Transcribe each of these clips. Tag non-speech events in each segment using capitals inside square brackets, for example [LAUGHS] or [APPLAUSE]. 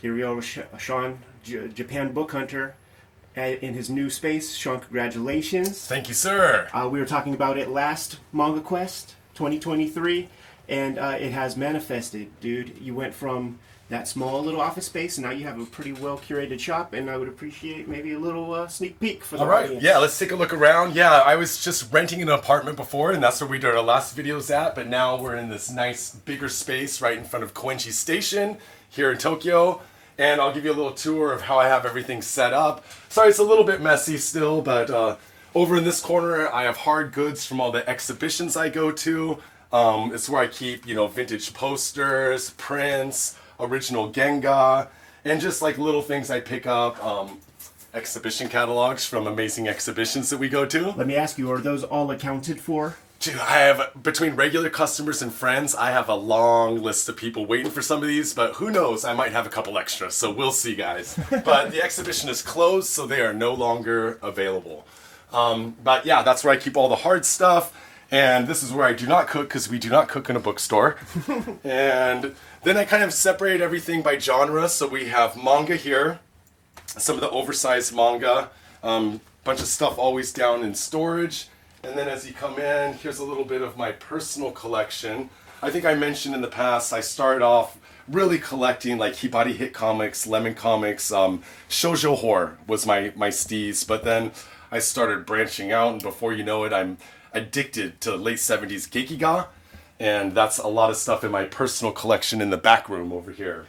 Here we are, Sean, J- Japan Book Hunter, in his new space. Sean, congratulations. Thank you, sir. Uh, we were talking about it last Manga Quest 2023, and uh, it has manifested, dude. You went from that small little office space, and now you have a pretty well curated shop. And I would appreciate maybe a little uh, sneak peek for the All right, audience. yeah, let's take a look around. Yeah, I was just renting an apartment before, and that's where we did our last videos at. But now we're in this nice, bigger space right in front of Koenji Station here in Tokyo. And I'll give you a little tour of how I have everything set up. Sorry, it's a little bit messy still, but uh, over in this corner, I have hard goods from all the exhibitions I go to. Um, it's where I keep, you know, vintage posters, prints, original Genga, and just like little things I pick up. Um, exhibition catalogs from amazing exhibitions that we go to. Let me ask you: Are those all accounted for? Dude, I have between regular customers and friends, I have a long list of people waiting for some of these, but who knows? I might have a couple extra, so we'll see, guys. [LAUGHS] but the exhibition is closed, so they are no longer available. Um, but yeah, that's where I keep all the hard stuff, and this is where I do not cook because we do not cook in a bookstore. [LAUGHS] and then I kind of separate everything by genre, so we have manga here, some of the oversized manga, um, bunch of stuff always down in storage. And then as you come in, here's a little bit of my personal collection. I think I mentioned in the past, I started off really collecting like Hibari hit comics, lemon comics, um, shoujo horror was my my steez. But then I started branching out, and before you know it, I'm addicted to late 70s Gekiga, and that's a lot of stuff in my personal collection in the back room over here.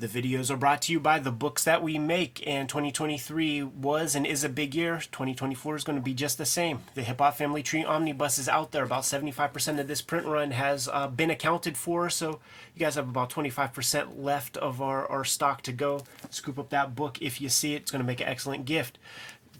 The videos are brought to you by the books that we make, and 2023 was and is a big year. 2024 is going to be just the same. The Hip Hop Family Tree Omnibus is out there. About 75% of this print run has uh, been accounted for, so you guys have about 25% left of our, our stock to go. Scoop up that book if you see it. It's going to make an excellent gift.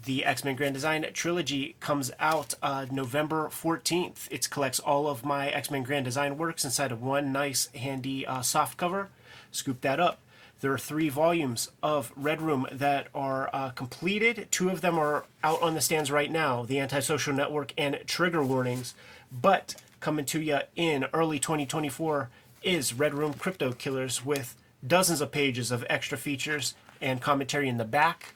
The X Men Grand Design trilogy comes out uh, November 14th. It collects all of my X Men Grand Design works inside of one nice, handy uh, soft cover. Scoop that up. There are three volumes of Red Room that are uh, completed. Two of them are out on the stands right now The Antisocial Network and Trigger Warnings. But coming to you in early 2024 is Red Room Crypto Killers with dozens of pages of extra features and commentary in the back.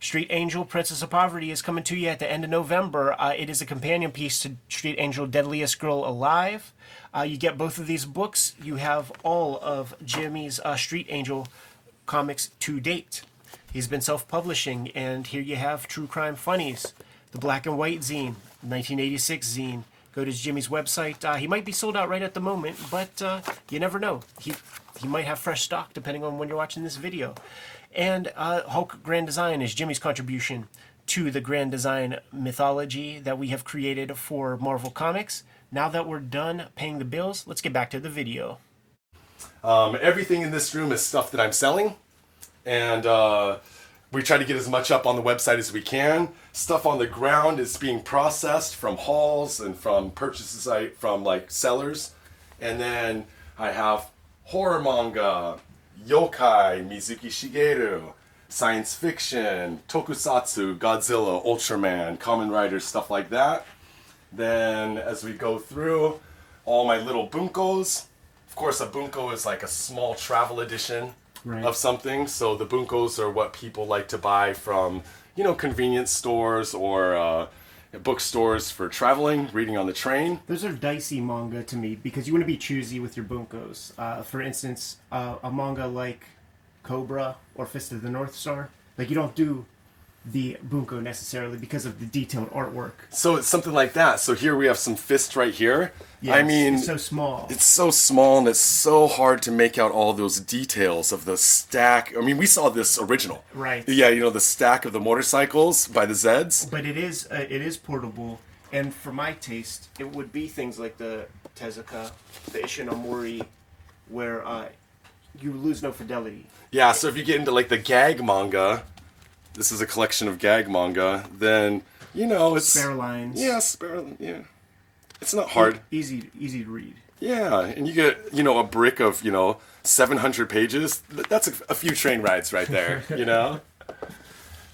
Street Angel Princess of Poverty is coming to you at the end of November. Uh, it is a companion piece to Street Angel Deadliest Girl Alive. Uh, you get both of these books. You have all of Jimmy's uh, Street Angel comics to date. He's been self publishing, and here you have True Crime Funnies, the Black and White Zine, 1986 zine. Go to Jimmy's website. Uh, he might be sold out right at the moment, but uh, you never know. He, he might have fresh stock depending on when you're watching this video. And uh, Hulk Grand Design is Jimmy's contribution to the Grand Design mythology that we have created for Marvel Comics. Now that we're done paying the bills, let's get back to the video. Um, everything in this room is stuff that I'm selling, and uh, we try to get as much up on the website as we can. Stuff on the ground is being processed from hauls and from purchases I, from like sellers, and then I have horror manga, yokai, Mizuki Shigeru, science fiction, tokusatsu, Godzilla, Ultraman, Kamen Rider, stuff like that. Then as we go through, all my little bunkos. Of course, a bunko is like a small travel edition Right. of something. So the bunkos are what people like to buy from, you know, convenience stores or uh, bookstores for traveling, reading on the train. Those are dicey manga to me because you want to be choosy with your bunkos. Uh, for instance, uh, a manga like Cobra or Fist of the North Star, like you don't do the bunko necessarily because of the detailed artwork. So it's something like that. So here we have some fist right here. I mean, it's so small. it's so small and it's so hard to make out all those details of the stack. I mean, we saw this original. Right. Yeah, you know, the stack of the motorcycles by the Zeds. but it is uh, it is portable, and for my taste, it would be things like the Tezuka, the Ishinomori, where uh, you lose no fidelity. Yeah, so if you get into like the gag manga, this is a collection of gag manga, then, you know, it's. Spare lines. Yeah, spare. Yeah. It's not hard. Easy easy to read. Yeah, and you get, you know, a brick of, you know, 700 pages. That's a, a few train rides right there, [LAUGHS] you know?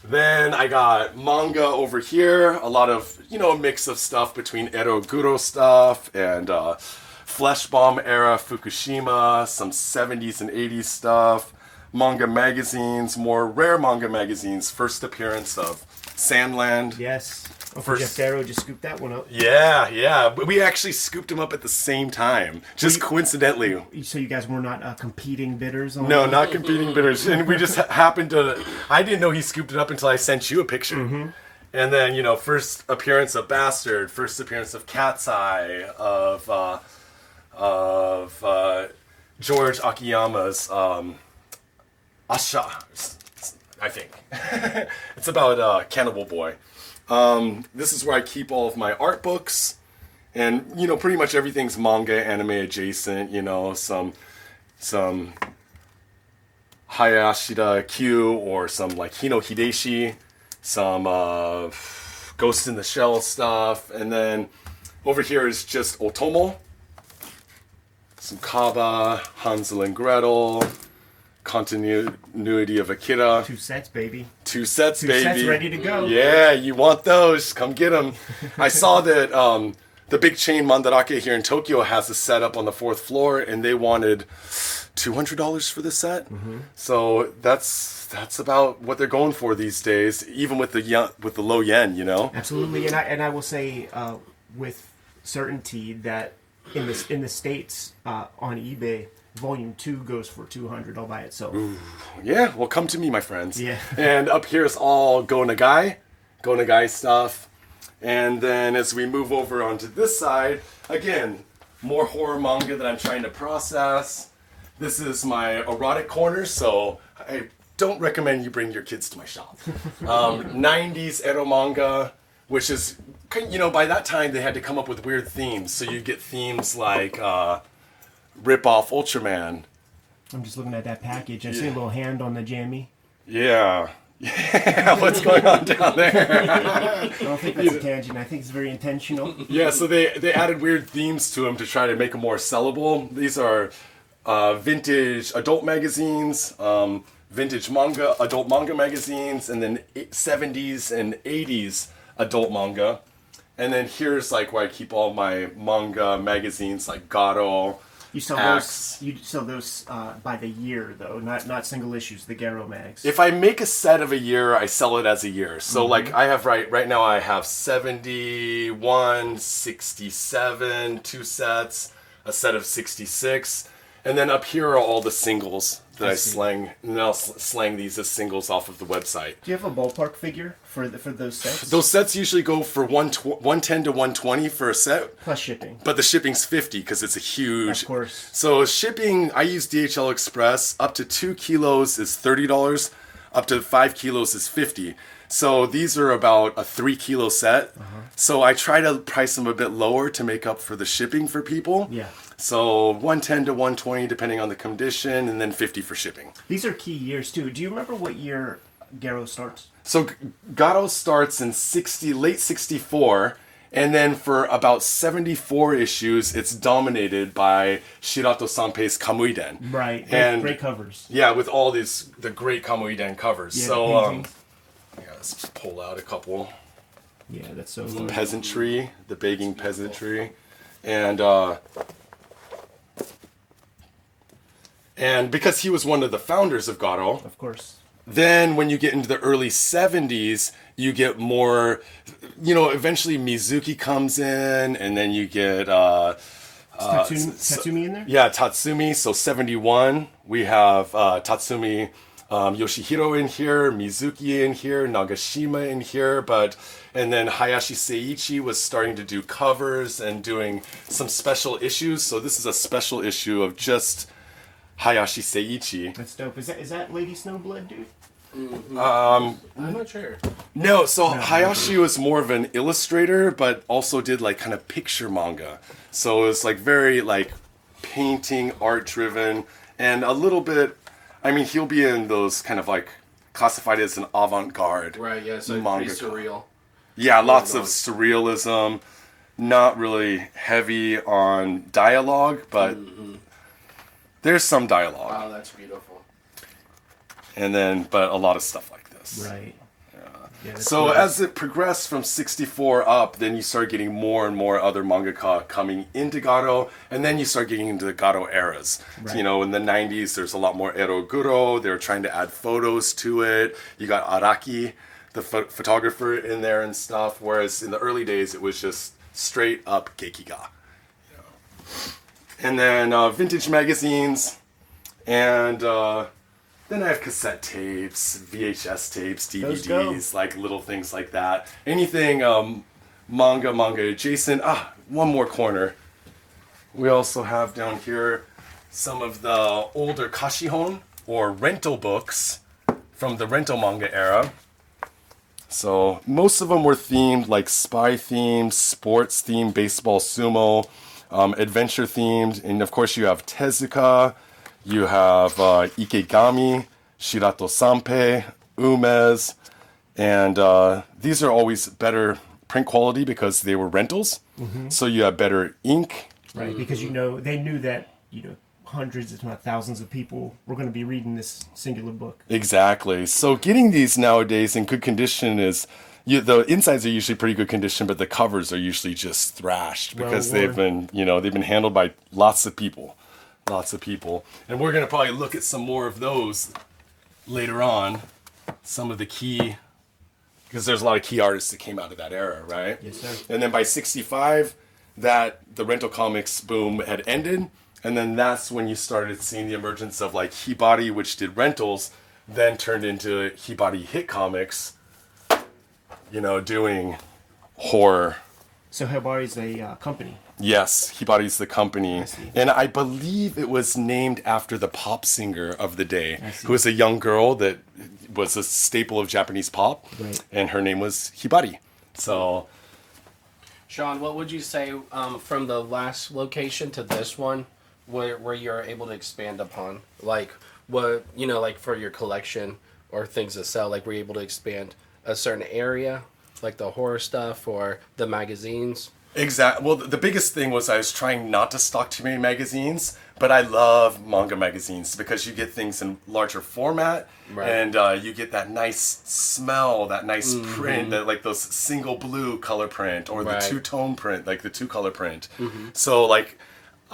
then I got manga over here, a lot of, you know, a mix of stuff between Ero Guro stuff and uh, Flesh Bomb era Fukushima, some 70s and 80s stuff, manga magazines, more rare manga magazines. First appearance of Sandland. Yes. Oh, First- Geof Darrow just scooped that one up. Yeah, yeah. But We actually scooped them up at the same time, just you- coincidentally. So you guys were not uh, competing bidders on No, it? not competing bidders. And we just happened to. I didn't know he scooped it up until I sent you a picture. And then, you know, first appearance of Bastard, first appearance of Cat's Eye, of uh, of uh, George Akiyama's um, Asha, I think. [LAUGHS] it's about uh, Cannibal Boy. Um, this is where I keep all of my art books. And, you know, pretty much everything's manga, anime adjacent, you know, some some Hayashida Q or some like Hino Hideshi, some uh, Ghost in the Shell stuff, and then over here is just Otomo, some Kaba, Hansel and Gretel, continuity of Akira, Two sets, baby. two sets, Two baby, sets ready to go. Yeah, you want those? Come get them. [LAUGHS] I saw that um, the big chain Mandarake here in Tokyo has a set up on the fourth floor, and they wanted two hundred dollars for the set. Mm-hmm. So that's that's about what they're going for these days, even with the yen, with the low yen. You know. Absolutely, and I and I will say uh, with certainty that in this in the states uh, on eBay, Volume Two goes for two hundred all by itself. Yeah, well, come to me, my friends. Yeah. [LAUGHS] And up here is all Go Nagai, Go Nagai stuff. And then as we move over onto this side, again, more horror manga that I'm trying to process. This is my erotic corner, so I don't recommend you bring your kids to my shop. [LAUGHS] Um, 90s ero manga, which is, you know, by that time they had to come up with weird themes. So you get themes like uh, rip off Ultraman, I'm just looking at that package. I see a little hand on the jammy. Yeah. [LAUGHS] Yeah, what's going on down there? I don't think that's a tangent. I think it's very intentional. Yeah, so they they added weird themes to them to try to make them more sellable. These are uh, vintage adult magazines, um, vintage manga, adult manga magazines, and then 70s and 80s adult manga. And then here's like where I keep all my manga magazines like Garo. You sell those. You sell those uh, by the year, though, not not single issues. The Garo mags. If I make a set of a year, I sell it as a year. So like I have right right now I have 71, 67, two sets, a set of 66. And then up here are all the singles that I, see. slang and I'll slang these as singles off of the website. Do you have a ballpark figure for the, for those sets? Those sets usually go for one tw- 110 to 120 for a set, plus shipping. but the shipping's 50 because it's a huge. Of course. So shipping, I use DHL Express. Up to two kilos is thirty dollars. Up to five kilos is fifty. So these are about a three kilo set. Uh-huh. So I try to price them a bit lower to make up for the shipping for people. Yeah. So one ten to one twenty depending on the condition, and then fifty for shipping. These are key years too. Do you remember what year Garo starts? So G- Garo starts in sixty late sixty four. And then for about 74 issues, it's dominated by Shirato Sanpei's Kamuiden. Right. And great covers. Yeah, with all these the great Kamuiden covers. Yeah, so um, let's just pull out a couple. Yeah, that's so. The peasantry, the begging peasantry, and uh, and because he was one of the founders of Garo, Of course. then when you get into the early 70s you get more you know eventually mizuki comes in and then you get uh Tatsumi, Tatsumi in there? yeah tatsumi so 71 we have uh tatsumi um, yoshihiro in here mizuki in here nagashima in here but and then hayashi seiichi was starting to do covers and doing some special issues so this is a special issue of just hayashi seiichi That's dope. Is that is that Lady Snowblood, dude? I'm not sure. No, so Hayashi was more of an illustrator, but also did like kind of picture manga. So it was like very like painting, art driven, and a little bit. I mean, he'll be in those kind of like classified as an avant garde. Right, yeah, so Manga. surreal. Yeah, lots of surrealism, not really heavy on dialogue, but mm-hmm. there's some dialogue, Wow, that's beautiful. and then but a lot of stuff like this. Right. So as it progressed from 64 up, then you start getting more and more other mangaka coming into Garo, and then you start getting into the Garo eras. So, you know, in the 90s, there's a lot more eroguro. They were trying to add photos to it. You got Araki, the pho- photographer, in there and stuff. Whereas in the early days, it was just straight up gekiga. You know. And then uh, vintage magazines, and uh, then I have cassette tapes, VHS tapes, DVDs, like little things like that. Anything um, manga, manga adjacent. Ah, one more corner. We also have down here some of the older kashihon or rental books from the rental manga era. So most of them were themed like spy themed, sports themed, baseball, sumo, um, adventure themed, and of course you have Tezuka, you have uh, Ikegami, Shirato Sanpei, Umez, and uh, these are always better print quality because they were rentals. So you have better ink. right because you know they knew that you know hundreds if not thousands of people were going to be reading this singular book Exactly. So getting these nowadays in good condition is. You, the insides are usually pretty good condition, but the covers are usually just thrashed Well because they've been, you know, they've been handled by lots of people, lots of people, and we're gonna probably look at some more of those later on. Some of the key, because there's a lot of key artists that came out of that era, right? Yes, sir. And then by '65, that the rental comics boom had ended, and then that's when you started seeing the emergence of like Hibari, which did rentals, then turned into Hibari Hit Comics. You know, doing horror. so Hibari is a uh, company Yes, Hibari's the company. see. And I believe it was named after the pop singer of the day, who was a young girl that was a staple of Japanese pop. Right. And her name was Hibari. So, Sean, what would you say um, from the last location to this one, where where you're able to expand upon, like what you know, like for your collection or things to sell, like were you able to expand a certain area, like the horror stuff or the magazines? Exactly. Well, the biggest thing was I was trying not to stock too many magazines, but I love manga magazines because you get things in larger format, Right. and uh, you get that nice smell, that nice print, that like those single blue color print or the two tone print, like the two color print. So like.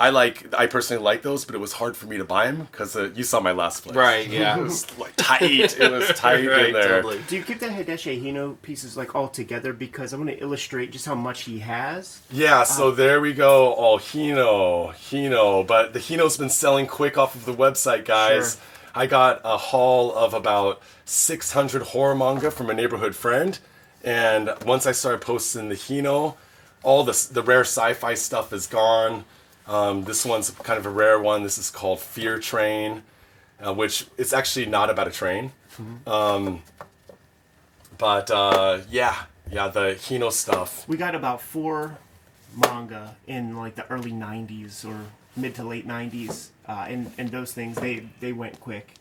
I like. I personally like those, but it was hard for me to buy them because uh, you saw my last place. Right, yeah. [LAUGHS] it was like tight. It was [LAUGHS] tight in there. totally. do you keep the Hideshi Hino pieces like all together because I want to illustrate just how much he has Yeah, so there we go. Oh, Hino, Hino. But the Hino's been selling quick off of the website, guys. Sure. I got a haul of about 600 horror manga from a neighborhood friend. And once I started posting the Hino, all the, the rare sci fi stuff is gone. Um, this one's kind of a rare one. This is called Fear Train, uh, which it's actually not about a train. Um, but uh, yeah, yeah, the Hino stuff. we got about four manga in like the early 90s or mid to late 90s uh, and, and those things they they went quick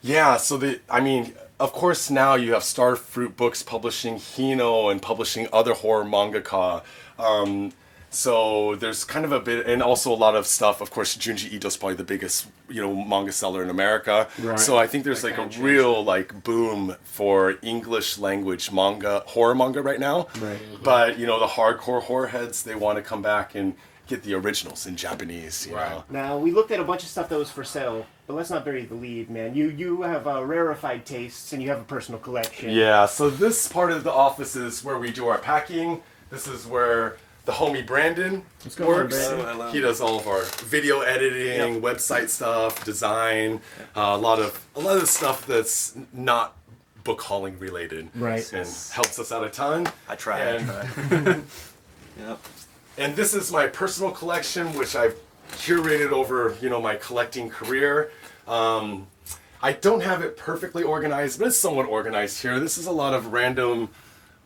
Yeah, so the I mean, of course now you have Starfruit Books publishing Hino and publishing other horror mangaka. Um, so there's kind of a bit, and also a lot of stuff. Of course, Junji Ito's probably the biggest, you know, manga seller in America. Right. So I think there's That like a kinda real like boom for English language manga, horror manga right now. Right. But you know, the hardcore horror heads, they want to come back and get the originals in Japanese. You Right. know. now we looked at a bunch of stuff that was for sale but let's not bury the lead man you you have uh, rarefied tastes and you have a personal collection Yeah, so this part of the office is where we do our packing. This is where the homie Brandon go on, works. Brandon. Hello, hello. He does all of our video editing, website stuff, design, uh, a lot of a lot of stuff that's not book hauling related. Right. And helps us out a ton. I try. I And- try. [LAUGHS] yep. And this is my personal collection, which I've curated over, you know, my collecting career. Um, I don't have it perfectly organized, but it's somewhat organized here. This is a lot of random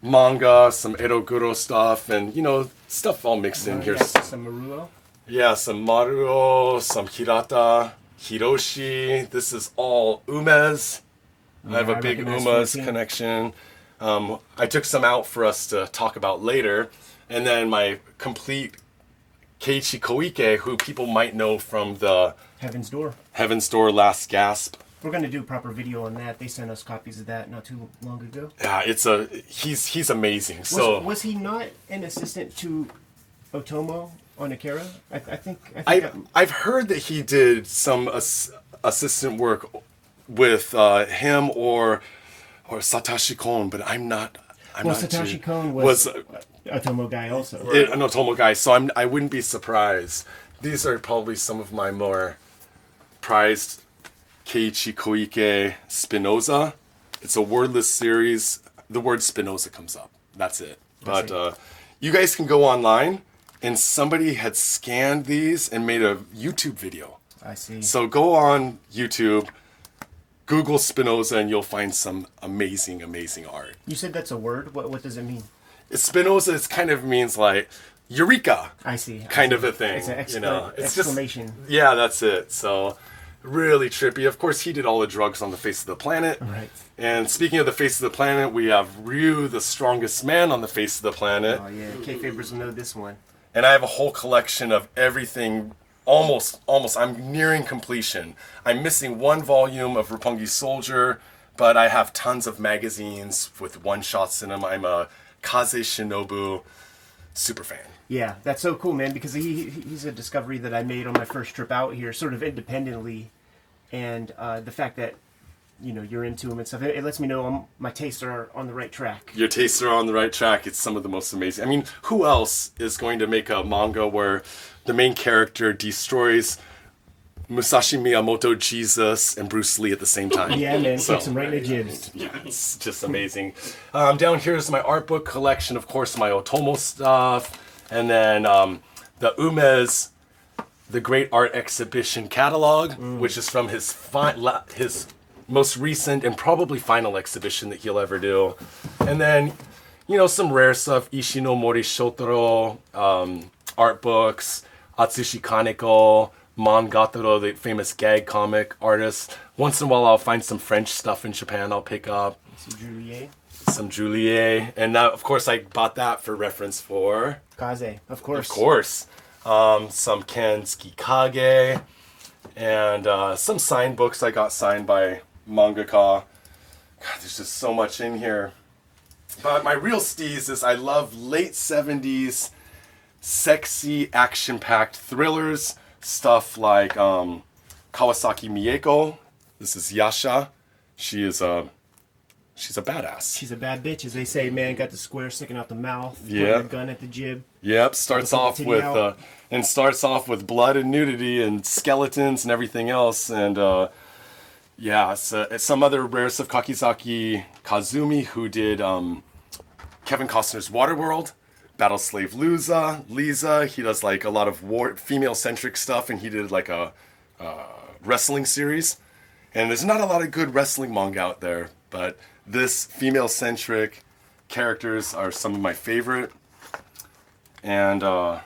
manga, some Eroguro stuff, and you know, stuff all mixed in here. Yeah, some Maruo. Yeah, some Maruo, some Hirata, Hiroshi. This is all Umez. I have Yeah, a I big Umez connection. Um, I took some out for us to talk about later. And then my complete Keiichi Koike, who people might know from the Heaven's Door. Heaven's Door Last Gasp We're gonna do a proper video on that. They sent us copies of that not too long ago. Yeah, it's a he's he's amazing. Was, So was he not an assistant to Otomo on Akira? I, I think. I think I, I've heard that he did some ass, assistant work with uh, him or or Satoshi Kon, but I'm not. I'm well, not Satoshi too- Kon was, was Otomo guy also. it, an Otomo guy, so I'm I wouldn't be surprised. These are probably some of my more prized Keiichi Koike Spinoza. It's a wordless series. The word Spinoza comes up. That's it. But uh, you guys can go online, and somebody had scanned these and made a YouTube video. I see. So go on YouTube, Google Spinoza, and you'll find some amazing, amazing art. you said that's a word. What what does it mean? Spinoza it kind of means like eureka I see. I kind see. of a thing. It's an excla- you know, it's exclamation. just yeah, that's it. So really trippy. Of course, he did all the drugs on the face of the planet. Right. And speaking of the face of the planet, we have Ryu, the strongest man on the face of the planet. Oh yeah, Kayfabers will know this one. and I have a whole collection of everything. Almost, almost. I'm nearing completion. I'm missing one volume of Roppongi Soldier, but I have tons of magazines with one shots in them. I'm a Kaze Shinobu super fan. Yeah, that's so cool, man. Because he he- he's a discovery that I made on my first trip out here, sort of independently, and uh, the fact that you know you're into him and stuff, it, it lets me know I'm, my tastes are on the right track. Your tastes are on the right track. It's some of the most amazing. I mean, who else is going to make a manga where the main character destroys Musashi Miyamoto, Jesus, and Bruce Lee at the same time? Yeah, man, So- kicks him right in the jibs. Yeah, it's just amazing. Um, down here is my art book collection, of course, my Otomo stuff, and then um, the Umez, the Great Art Exhibition catalog, which is from his fi- la- his most recent and probably final exhibition that he'll ever do, and then you know some rare stuff: Ishinomori Shotaro um, art books, Atsushi Kaneko. Mangataro, the famous gag comic artist. Once in a while, I'll find some French stuff in Japan. I'll pick up Druillet, some Druillet, and that, of course, I bought that for reference for, Kaze, of course. of course, um, some Ken Kage, and uh, some signed books I got signed by mangaka. God, there's just so much in here. But my real steez is I love late 70s sexy action-packed thrillers, stuff like um, Kawasaki Mieko. This is Yasha. She is a she's a badass. She's a bad bitch, as they say. Man, got the square sticking out the mouth. Yeah. gun at the jib. Yep, starts off with uh, and starts off with blood and nudity and skeletons and everything else, and uh, yeah, so, some other rare of Kakizaki Kazumi, who did um, Kevin Costner's Waterworld, Battle Slave Luza, Lisa. He does like a lot of war female centric stuff, and he did like a uh, wrestling series. And there's not a lot of good wrestling manga out there, but this female centric characters are some of my favorite. And uh,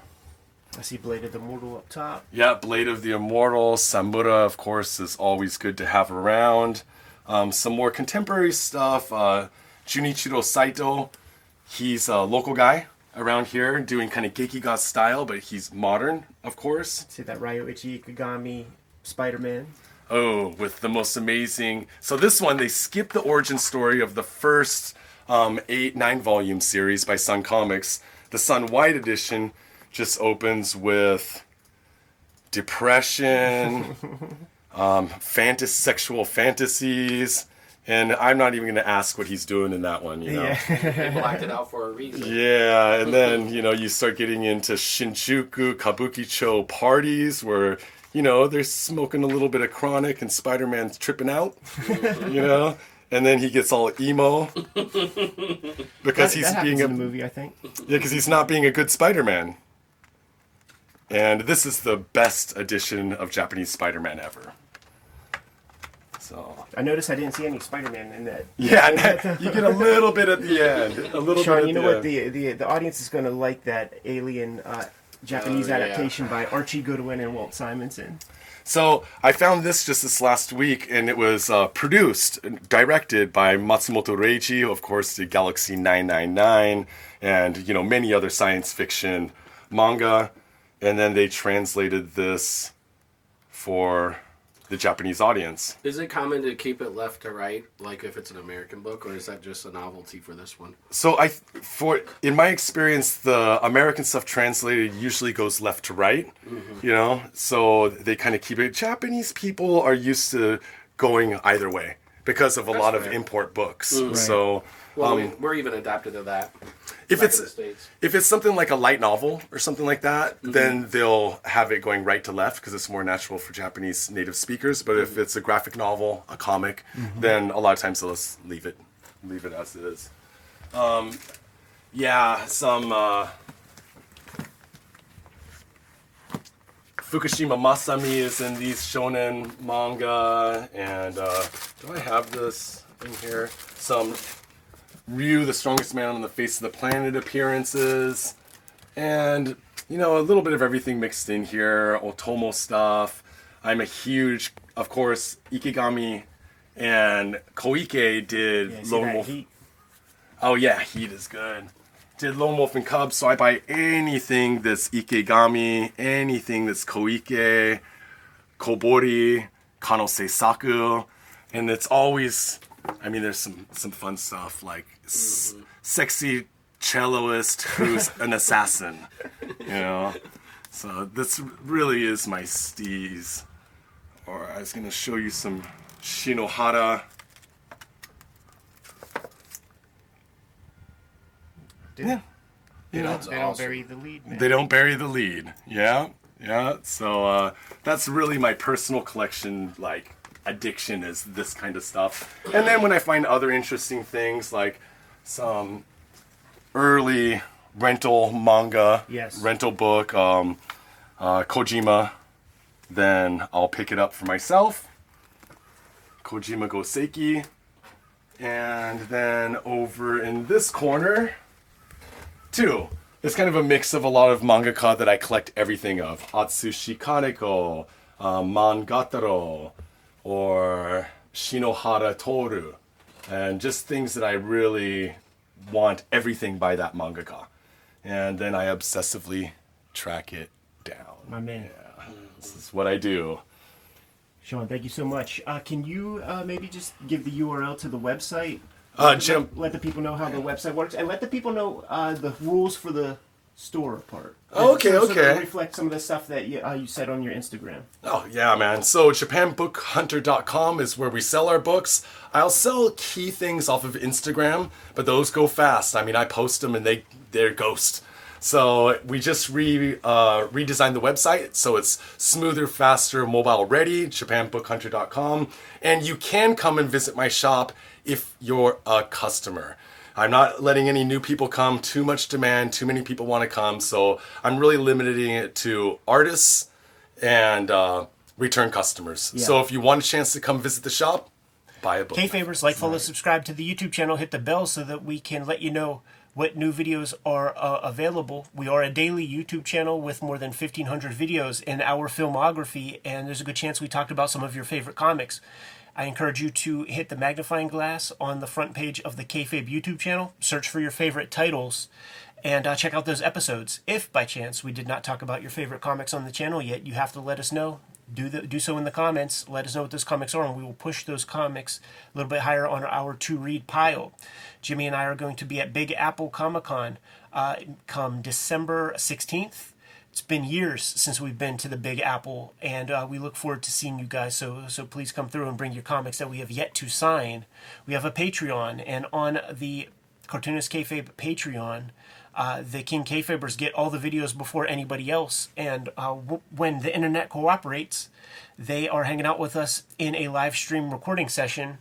I see Blade of the Mortal up top. yeah, Blade of the Immortal, Samura, of course, is always good to have around. Um, some more contemporary stuff. Uh, Junichiro Saito, he's a local guy around here doing kind of Gekiga style, but he's modern, of course. See that Ryoichi Ikegami Spider Man. Oh, with the most amazing. So this one, they skip the origin story of the first um, eight, nine volume series by Sun Comics. The Sun White edition just opens with depression, [LAUGHS] um, fantas- sexual fantasies, and I'm not even going to ask what he's doing in that one. You know. Yeah. They blacked it out for a reason. Yeah, and then you know you start getting into Shinjuku Kabukicho parties where you know they're smoking a little bit of chronic and Spider-Man's tripping out, [LAUGHS] you know, and then he gets all emo because that, he's that being a in the movie, I think. yeah because he's not being a good Spider-Man. And this is the best edition of Japanese Spider-Man ever. So I noticed I didn't see any Spider Man in that. yeah, you get a little bit at the end, a little bit. Sean, you know the what? end. The, the the audience is going to like that alien uh, Japanese Oh, yeah. adaptation by Archie Goodwin and Walt Simonson. So I found this just this last week, and it was uh, produced, and directed by Matsumoto Reiji, of course, the Galaxy 999, and you know many other science fiction manga, and then they translated this for the Japanese audience. Is it common to keep it left to right, like if it's an American book, or is that just a novelty for this one? So I, for in my experience, the American stuff translated usually goes left to right. You know, so they kind of keep it. Japanese people are used to going either way because of a lot of import books. So Well, um, we, we're even adapted to that. If back it's in the States. if it's something like a light novel or something like that, then they'll have it going right to left because it's more natural for Japanese native speakers. But if it's a graphic novel, a comic, then a lot of times they'll just leave it, leave it as it is. Um, yeah, some uh, Fukushima Masami is in these shonen manga, and uh, do I have this in here? Some Ryu, the strongest man on the face of the planet appearances, and you know a little bit of everything mixed in here. Otomo stuff. I'm a huge, of course, Ikegami and Koike did Yeah, Lone Wolf. heat? Oh yeah, Heat is good. Did Lone Wolf and Cub, so I buy anything that's Ikegami, anything that's Koike, Kobori, Kanose Saku, and it's always, I mean, there's some some fun stuff like s- sexy celloist who's an assassin, you know. So this really is my steez. Or I was gonna show you some Shinohara. Yeah. You know, That's They don't bury the lead, man. they don't bury the lead. Yeah, yeah. So uh, that's really my personal collection, like addiction is this kind of stuff. And then when I find other interesting things, like some early rental manga, Yes. rental book, um, uh, Kojima, then I'll pick it up for myself. Kojima Goseki. And then over in this corner, two. It's kind of a mix of a lot of mangaka that I collect everything of. Atsushi Kaneko, uh, Mangataro, or Shinohara Toru. And just things that I really want everything by that mangaka. And then I obsessively track it down. My man. This is what I do. Sean, thank you so much. Uh, can you uh, maybe just give the URL to the website? Uh, Let- Jim, Let, the people know how the website works, and let the people know uh, the rules for the store part. Oh, okay, So- so okay. reflect some of the stuff that you, uh, you said on your Instagram. Oh yeah, man. So JapanBookHunter.com is where we sell our books. I'll sell key things off of Instagram, but those go fast. I mean, I post them and they they're ghost. So we just re uh, redesigned the website so it's smoother, faster, mobile ready. JapanBookHunter.com, and you can come and visit my shop if you're a customer. I'm not letting any new people come. Too much demand. Too many people want to come. So I'm really limiting it to artists and uh, return customers. Yeah. So if you want a chance to come visit the shop, buy a book. Kayfabers, like, follow, subscribe to the YouTube channel, hit the bell so that we can let you know what new videos are uh, available. We are a daily YouTube channel with more than 1,500 videos in our filmography, and there's a good chance we talked about some of your favorite comics. I encourage you to hit the magnifying glass on the front page of the Kayfabe YouTube channel, search for your favorite titles, and uh, check out those episodes. If by chance we did not talk about your favorite comics on the channel yet, you have to let us know. Do the, do so in the comments. Let us know what those comics are, and we will push those comics a little bit higher on our to read pile. Jimmy and I are going to be at Big Apple Comic Con uh, come December 16th. It's been years since we've been to the Big Apple, and uh, we look forward to seeing you guys. So, so please come through and bring your comics that we have yet to sign. We have a Patreon, and on the Cartoonist Kayfabe Patreon, uh, the King Kayfabers get all the videos before anybody else. And uh, w- when the internet cooperates, they are hanging out with us in a live stream recording session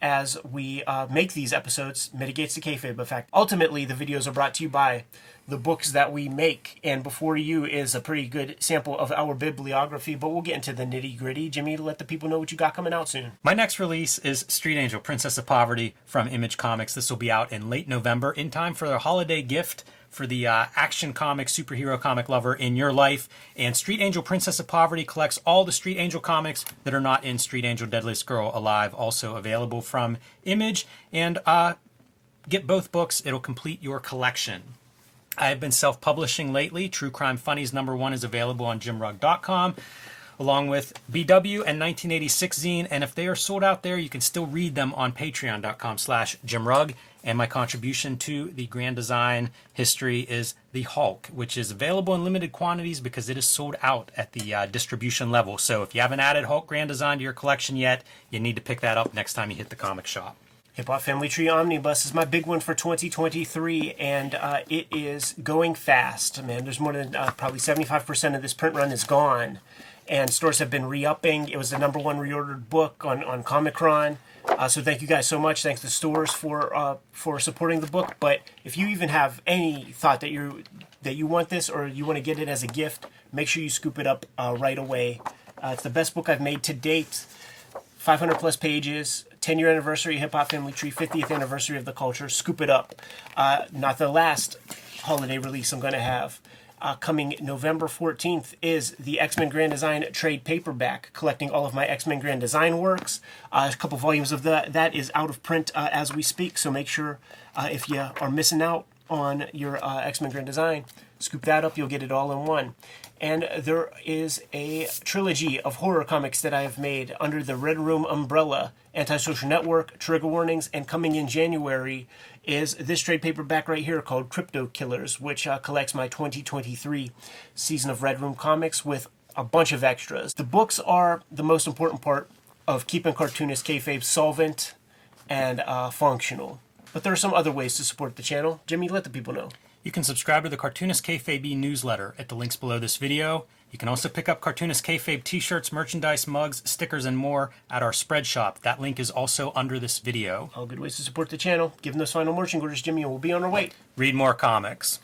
as we uh, make these episodes mitigates the kayfabe effect. Ultimately, the videos are brought to you by the books that we make, and before you is a pretty good sample of our bibliography. But we'll get into the nitty gritty. Jimmy, to let the people know what you got coming out soon. My next release is Street Angel, Princess of Poverty from Image Comics. This will be out in late November in time for their holiday gift for the uh, action comic, superhero comic lover in your life. And Street Angel, Princess of Poverty collects all the Street Angel comics that are not in Street Angel, Deadliest Girl Alive, also available from Image. And uh, get both books, it'll complete your collection. I've been self publishing lately. True Crime Funnies number one is available on jimrugg.com. along with BW and 1986 zine. And if they are sold out there, you can still read them on patreon.com slash Jim Rugg. And my contribution to the Grand Design history is the Hulk, which is available in limited quantities because it is sold out at the uh, distribution level. So if you haven't added Hulk Grand Design to your collection yet, you need to pick that up next time you hit the comic shop. Hip Hop Family Tree Omnibus is my big one for 2023, and uh, it is going fast. Man, there's more than uh, probably 75% of this print run is gone, and stores have been re-upping. It was the number one reordered book on on Comichron. Uh, so thank you guys so much. Thanks to stores for uh, for supporting the book. But if you even have any thought that you that you want this or you want to get it as a gift, make sure you scoop it up uh, right away. Uh, it's the best book I've made to date. 500 plus pages, 10 year anniversary Hip Hop Family Tree, 50th anniversary of the culture. Scoop it up. Uh, not the last holiday release I'm going to have. Uh, coming November 14th is the X Men Grand Design trade paperback, collecting all of my X Men Grand Design works. Uh, a couple volumes of that that is out of print uh, as we speak, so make sure uh, if you are missing out on your uh, X Men Grand Design, scoop that up. You'll get it all in one. And there is a trilogy of horror comics that I have made under the Red Room umbrella Antisocial Network, Trigger Warnings, and coming in January is this trade paperback right here called Crypto Killers, which uh, collects my 2023 season of Red Room comics with a bunch of extras. The books are the most important part of keeping cartoonist kayfabe solvent and uh, functional. But there are some other ways to support the channel. Jimmy, let the people know. You can subscribe to the Cartoonist Kayfabe newsletter at the links below this video. You can also pick up Cartoonist Kayfabe t-shirts, merchandise, mugs, stickers, and more at our spread shop. That link is also under this video. All good ways to support the channel. Give them those final marching orders, Jimmy, and we'll be on our way. Read more comics.